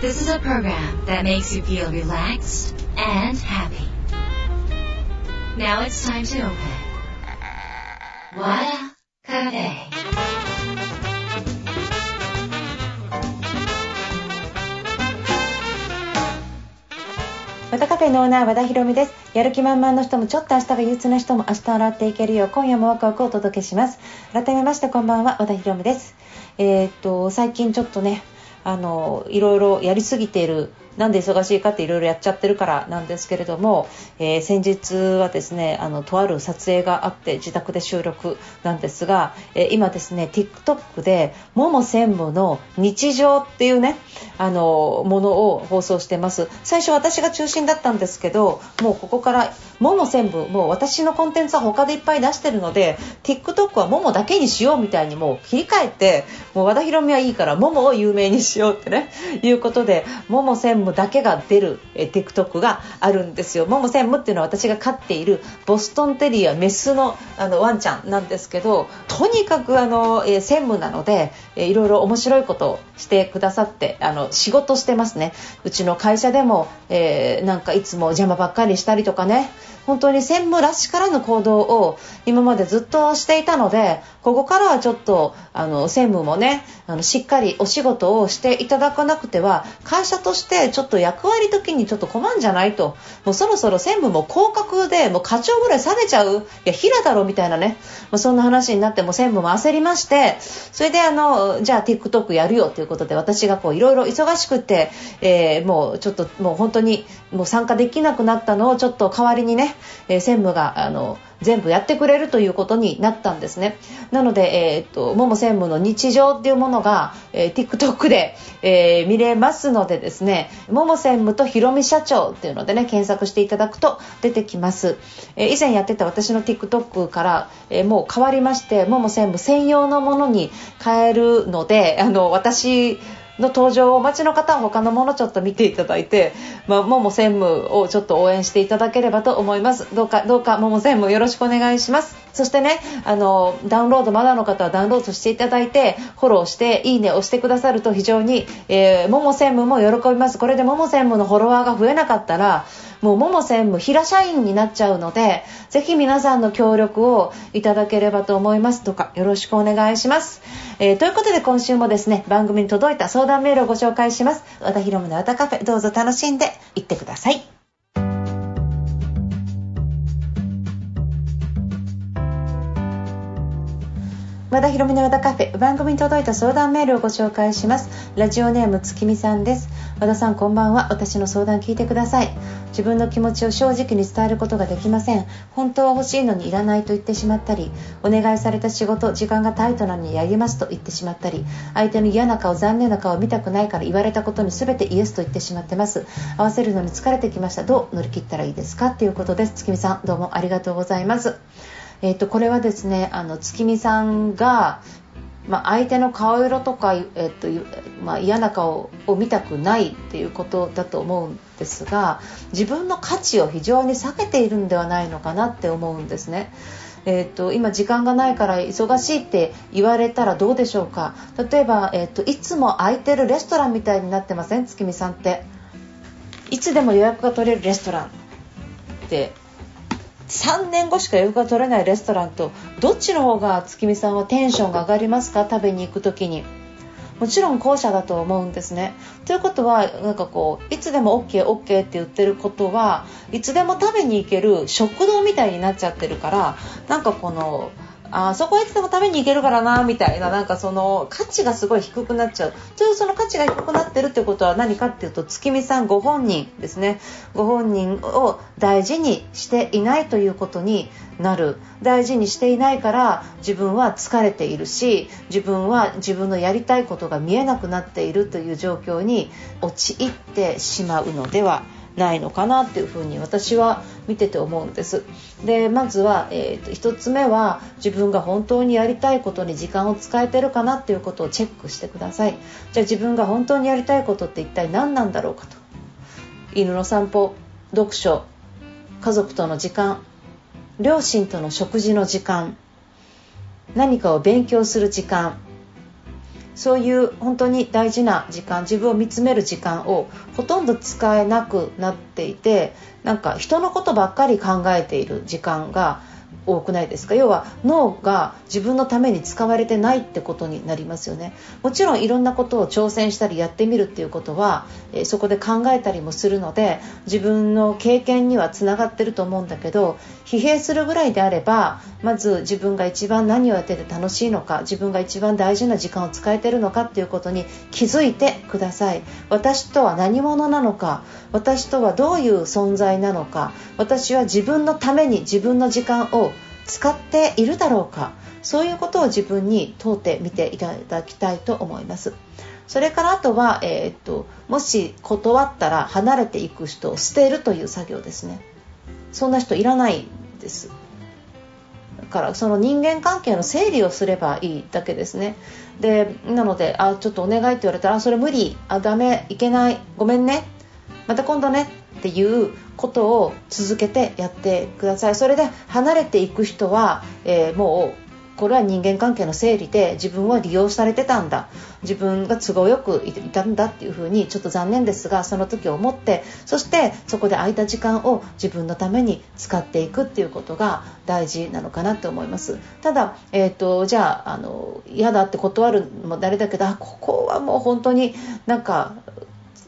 This is a program that makes you feel relaxed and happy. Now it's time to open. Wada Cafe. 和田カフェのオーナー和田博美ですやる気満々の人もちょっと明日が憂鬱な人も明日洗っていけるよう今夜もワクワクをお届けします改めましてこんばんは和田博美ですえーっと最近ちょっとねあのいろいろやりすぎているなんで忙しいかっていろいろやっちゃってるからなんですけれども、えー先日はですねあのとある撮影があって自宅で収録なんですが、えー今ですね TikTok で「もも専務の日常」っていうねあのものを放送してます。最初私が中心だったんですけどもうここからもも専務もう私のコンテンツは他でいっぱい出してるので TikTok はももだけにしようみたいにもう切り替えてもう和田博美はいいからももを有名にしようってねいうことでもも専務だけが出るえ TikTok があるんですよ。もも専務っていうのは私が飼っているボストンテリアメスのあのワンちゃんなんですけどとにかくあの、え専務なので、えーいろいろ面白いことをしてくださってあの仕事してますね。うちの会社でも、えーなんかいつも邪魔ばっかりしたりとかね。本当に専務らしからぬ行動を今までずっとしていたのでここからはちょっとあの専務もねあのしっかりお仕事をしていただかなくては会社としてちょっと役割的にちょっと困んじゃないと。もうそろそろ専務も降格でもう課長ぐらい下げちゃう。いや平だろみたいなね、まあ、そんな話になってもう専務も焦りまして。それであのじゃあ TikTok やるよということで私がこういろいろ忙しくて、えーもうちょっともう本当にもう参加できなくなったのをちょっと代わりにね、えー専務があの全部やってくれるということになったんですね。なので、えーっともも専務の日常っていうものが、えー TikTok で、えー見れますのでですねもも専務とひろみ社長っていうのでね検索していただくと出てきます、えー以前やってた私の TikTok から、えーもう変わりましてもも専務専用のものに変えるのであの私の登場をお待ちの方は他のものちょっと見ていただいて、まあ、もも専務をちょっと応援していただければと思います。どうかどうかもも専務よろしくお願いします。そしてねあのダウンロードまだの方はダウンロードしていただいてフォローしていいねをしてくださると非常に、えー、もも専務も喜びます。これでもも専務のフォロワーが増えなかったらもう桃専務平社員になっちゃうのでぜひ皆さんの協力をいただければと思いますとかよろしくお願いします、えーということで今週もですね番組に届いた相談メールをご紹介します。和田博美の和田カフェどうぞ楽しんでいってください。和田博美の和田カフェ番組に届いた相談メールをご紹介します。ラジオネーム月見さんです。和田さんこんばんは。私の相談聞いてください。自分の気持ちを正直に伝えることができません。本当は欲しいのにいらないと言ってしまったりお願いされた仕事時間がタイトなのにやりますと言ってしまったり相手の嫌な顔残念な顔を見たくないから言われたことに全てイエスと言ってしまってます。合わせるのに疲れてきました。どう乗り切ったらいいですか？ということです。月見さんどうもありがとうございます。えっとこれはですねあの月見さんが、まあ、相手の顔色とか、えっとまあ、嫌な顔を見たくないっていうことだと思うんですが自分の価値を非常に下げているんではないのかなって思うんですね。えー、と今時間がないから忙しいって言われたらどうでしょうか。例えば、えー、といつも空いてるレストランみたいになってません？月見さんって。いつでも予約が取れるレストランって3年後しか予約が取れないレストランとどっちの方が月見さんはテンションが上がりますか？食べに行く時にもちろん後者だと思うんですね。ということはなんかこういつでも OKOK、OK, OK って言ってることはいつでも食べに行ける食堂みたいになっちゃってるからなんかこのあそこはいつでも食べに行けるからなみたいななんかその価値がすごい低くなっちゃう。というその価値が低くなってるってことは何かっていうと月見さんご本人ですね。ご本人を大事にしていないということになる。大事にしていないから自分は疲れているし自分は自分のやりたいことが見えなくなっているという状況に陥ってしまうのでは。ないのかなっていうふうに私は見てて思うんです。でまずは、えー、と1つ目は自分が本当にやりたいことに時間を使えてるかなっていうことをチェックしてください。じゃあ自分が本当にやりたいことって一体何なんだろうかと。犬の散歩読書家族との時間両親との食事の時間何かを勉強する時間そういう本当に大事な時間自分を見つめる時間をほとんど使えなくなっていてなんか人のことばっかり考えている時間が多くないですか？要は脳が自分のために使われてないってことになりますよね。もちろんいろんなことを挑戦したりやってみるっていうことは、え、そこで考えたりもするので自分の経験にはつながってると思うんだけど疲弊するぐらいであればまず自分が一番何をやってて楽しいのか自分が一番大事な時間を使えてるのかっていうことに気づいてください。私とは何者なのか私とはどういう存在なのか私は自分のために自分の時間をを使っているだろうかそういうことを自分に問うてみていただきたいと思います。それからあとは、えー、っともし断ったら離れていく人を捨てるという作業ですね。そんな人いらないです。だからその人間関係の整理をすればいいだけですね。でなのであちょっとお願いって言われたらあそれ無理。あダメ。いけない。ごめんね。また今度ね。っていうことを続けてやってください。それで離れていく人は、えー、もうこれは人間関係の整理で自分は利用されてたんだ。自分が都合よくいたんだっていうふうにちょっと残念ですがその時思ってそしてそこで空いた時間を自分のために使っていくっていうことが大事なのかなって思います。ただ、えーと、じゃああの嫌だって断るのも誰だけどここはもう本当になんか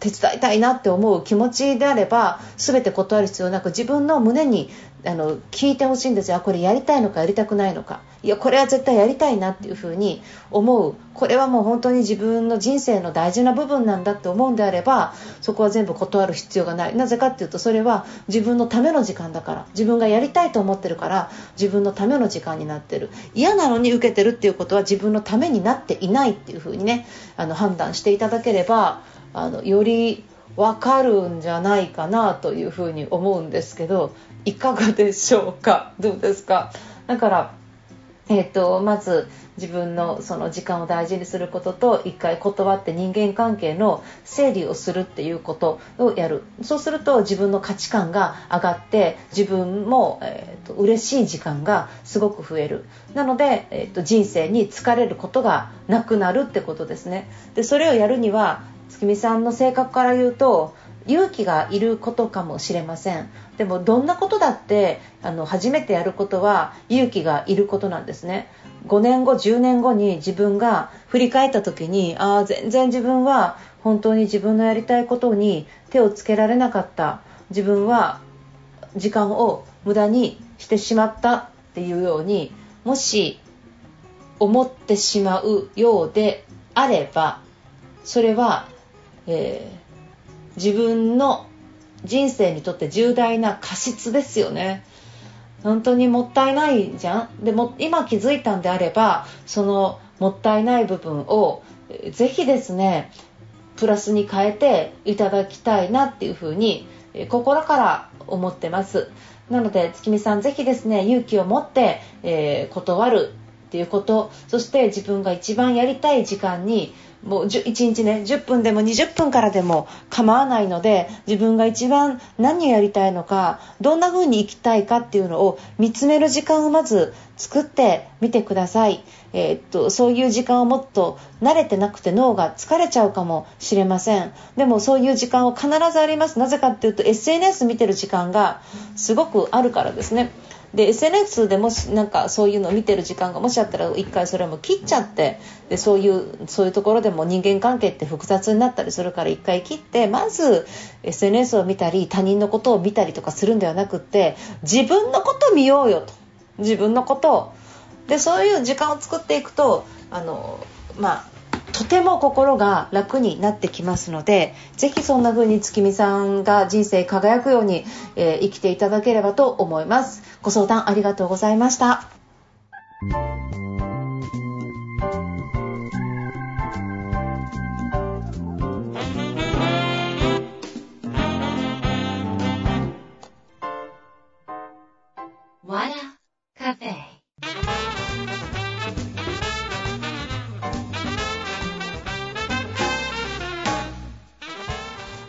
手伝いたいなって思う気持ちであれば全て断る必要なく自分の胸にあの聞いてほしいんですよ。これやりたいのかやりたくないのか。いやこれは絶対やりたいなっていうふうに思う。これはもう本当に自分の人生の大事な部分なんだって思うんであればそこは全部断る必要がない。なぜかっていうとそれは自分のための時間だから。自分がやりたいと思ってるから自分のための時間になってる。嫌なのに受けてるっていうことは自分のためになっていないっていうふうにねあの判断していただければあのより分かるんじゃないかなというふうに思うんですけどいかがでしょうか？どうですか？だからえーと、まず自分のその時間を大事にすることと一回断って人間関係の整理をするっていうことをやる。そうすると自分の価値観が上がって自分も、えーと、嬉しい時間がすごく増える。なので、えーと人生に疲れることがなくなるってことですね。でそれをやるには月見さんの性格から言うと勇気がいることかもしれません。でもどんなことだってあの初めてやることは勇気がいることなんですね。5年後10年後に自分が振り返った時にああ全然自分は本当に自分のやりたいことに手をつけられなかった。自分は時間を無駄にしてしまったっていうようにもし思ってしまうようであればそれはえー、自分の人生にとって重大な過失ですよね。本当にもったいないじゃんでも今気づいたんであればそのもったいない部分をぜひですねプラスに変えていただきたいなっていうふうに心から思ってますなので月見さんぜひですね勇気を持って、えー、断るっていうことそして自分が一番やりたい時間にもう1日ね10分でも20分からでも構わないので自分が一番何をやりたいのかどんな風に生きたいかっていうのを見つめる時間をまず作ってみてください、えー、っとそういう時間をもっと慣れてなくて脳が疲れちゃうかもしれません。でもそういう時間は必ずあります。なぜかっていうと SNS 見てる時間がすごくあるからですね。で SNS でもしなんかそういうのを見てる時間がもしあったら一回それも切っちゃってでそういうそういうところでも人間関係って複雑になったりするから一回切ってまず SNS を見たり他人のことを見たりとかするんではなくって自分のこと見ようよと。自分のことを。でそういう時間を作っていくとあのまあとても心が楽になってきますのでぜひそんな風に月見さんが人生輝くように、えー、生きていただければと思います。ご相談ありがとうございました。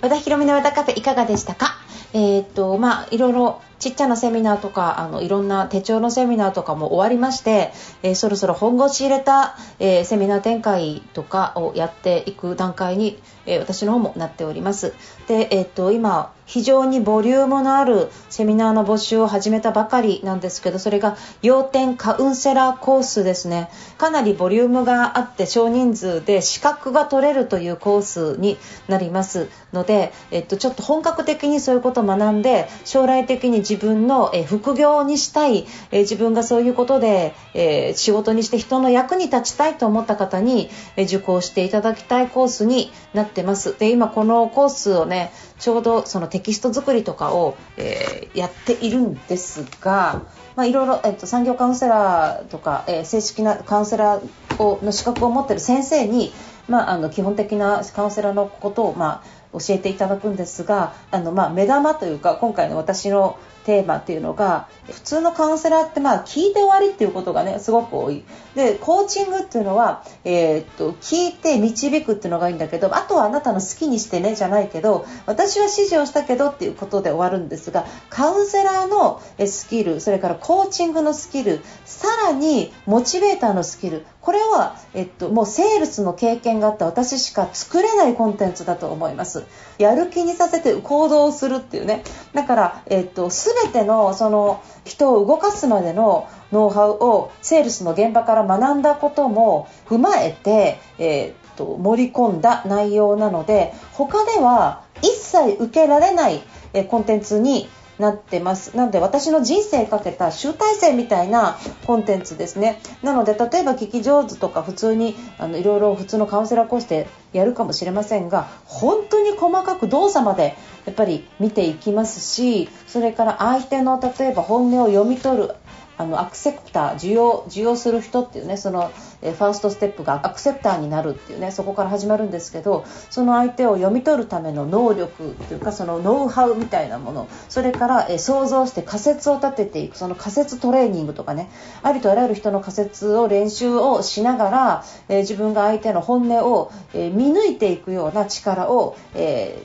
田ひろみの和田カフェいかがでしたか？えー、っとまあいろいろちっちゃなセミナーとかあのいろんな手帳のセミナーとかも終わりまして、えー、そろそろ本腰入れた、えー、セミナー展開とかをやっていく段階に、えー、私の方もなっております。で、え、っと今非常にボリュームのあるセミナーの募集を始めたばかりなんですけどそれが要点カウンセラーコースですね。かなりボリュームがあって少人数で資格が取れるというコースになりますので、えっと、ちょっと本格的にそういうことを学んで将来的に自分の、え副業にしたい、え自分がそういうことで、え仕事にして人の役に立ちたいと思った方に、え受講していただきたいコースになってます。で今このコースをねちょうどそのテキスト作りとかを、え、やっているんですが、まあ、いろいろ、えっと、産業カウンセラーとか、え、正式なカウンセラーをの資格を持ってる先生に、まあ、あの基本的なカウンセラーのことを、まあ、教えていただくんですがあの、まあ、目玉というか今回の私のテーマっていうのが普通のカウンセラーってまあ聞いて終わりっていうことがねすごく多い。でコーチングっていうのは、えー、っと聞いて導くっていうのがいいんだけどあとはあなたの好きにしてねじゃないけど私は指示をしたけどっていうことで終わるんですがカウンセラーのスキルそれからコーチングのスキルさらにモチベーターのスキルこれは、えっと、もうセールスの経験があった私しか作れないコンテンツだと思います。やる気にさせて行動するっていうね。だから、えっと、全てのその人を動かすまでのノウハウをセールスの現場から学んだことも踏まえて、えっと盛り込んだ内容なので他では一切受けられないコンテンツになってます。なので私の人生かけた集大成みたいなコンテンツですね。なので例えば聞き上手とか普通にあのいろいろ普通のカウンセラーコースでやるかもしれませんが本当に細かく動作までやっぱり見ていきますしそれから相手の例えば本音を読み取るあのアクセプター需要需要する人っていうねそのファーストステップがアクセプターになるっていうねそこから始まるんですけどその相手を読み取るための能力というかそのノウハウみたいなものそれから、想像して仮説を立てていくその仮説トレーニングとかねありとあらゆる人の仮説を練習をしながら、自分が相手の本音を、見抜いていくような力を、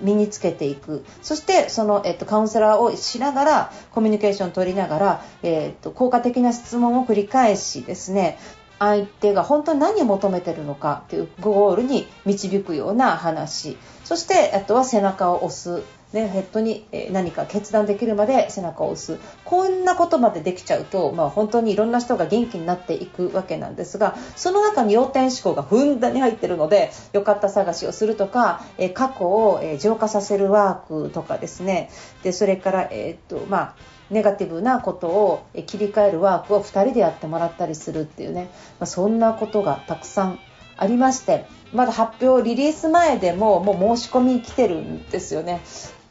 身につけていく。そしてその、カウンセラーをしながらコミュニケーションを取りながら、効果的な質問を繰り返しですね相手が本当に何を求めてるのかというゴールに導くような話。そしてあとは背中を押す、ね、ヘッドに何か決断できるまで背中を押す。こんなことまでできちゃうと、まあ、本当にいろんな人が元気になっていくわけなんですがその中に要点思考がふんだんに入ってるので良かった探しをするとか過去を浄化させるワークとかですね。でそれから、えー、っとまあネガティブなことを切り替えるワークを2人でやってもらったりするっていうね、まあ、そんなことがたくさんありましてまだ発表リリース前でももう申し込み来てるんですよね。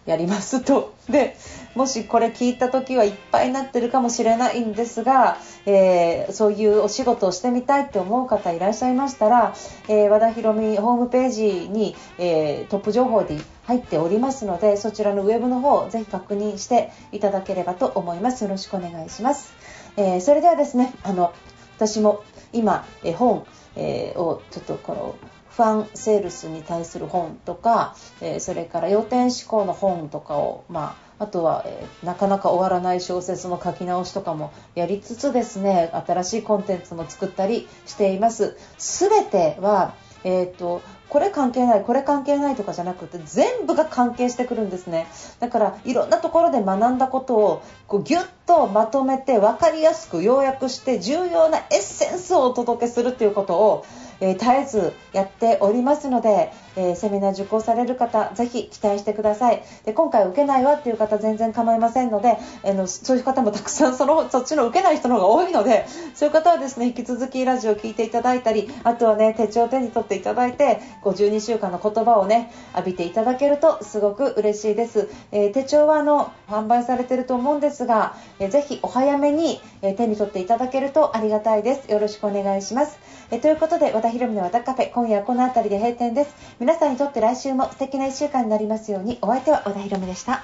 やりますと。でもしこれ聞いた時はいっぱいになってるかもしれないんですが、えー、そういうお仕事をしてみたいって思う方いらっしゃいましたら、えー、和田博美ホームページに、えー、トップ情報で入っておりますのでそちらのウェブの方をぜひ確認していただければと思います。よろしくお願いします、えそれではですねあの私も今、え本、えをちょっとこのファンセールスに対する本とか、えー、それから要点思考の本とかを、まあ、あとは、えー、なかなか終わらない小説の書き直しとかもやりつつですね新しいコンテンツも作ったりしています。すべてはえーと、これ関係ないこれ関係ないとかじゃなくて全部が関係してくるんですねだからいろんなところで学んだことをこうギュッとまとめて分かりやすく要約して重要なエッセンスをお届けするということをえー、絶えずやっておりますので、えー、セミナー受講される方、ぜひ期待してください。で今回受けないわっていう方、全然構いませんので、あのそういう方もたくさんそのそっちの受けない人の方が多いので、そういう方はですね引き続きラジオを聞いていただいたり、あとはね手帳を手に取っていただいて、52週間の言葉をね浴びていただけるとすごく嬉しいです。え、手帳はあの販売されてると思うんですが、えー、ぜひお早めに、え手に取っていただけるとありがたいです。よろしくお願いします。えということで田ひろみの和田カフェ今夜はこの辺りで閉店です。皆さんにとって来週も素敵な1週間になりますように。お相手は和田ひろみでした。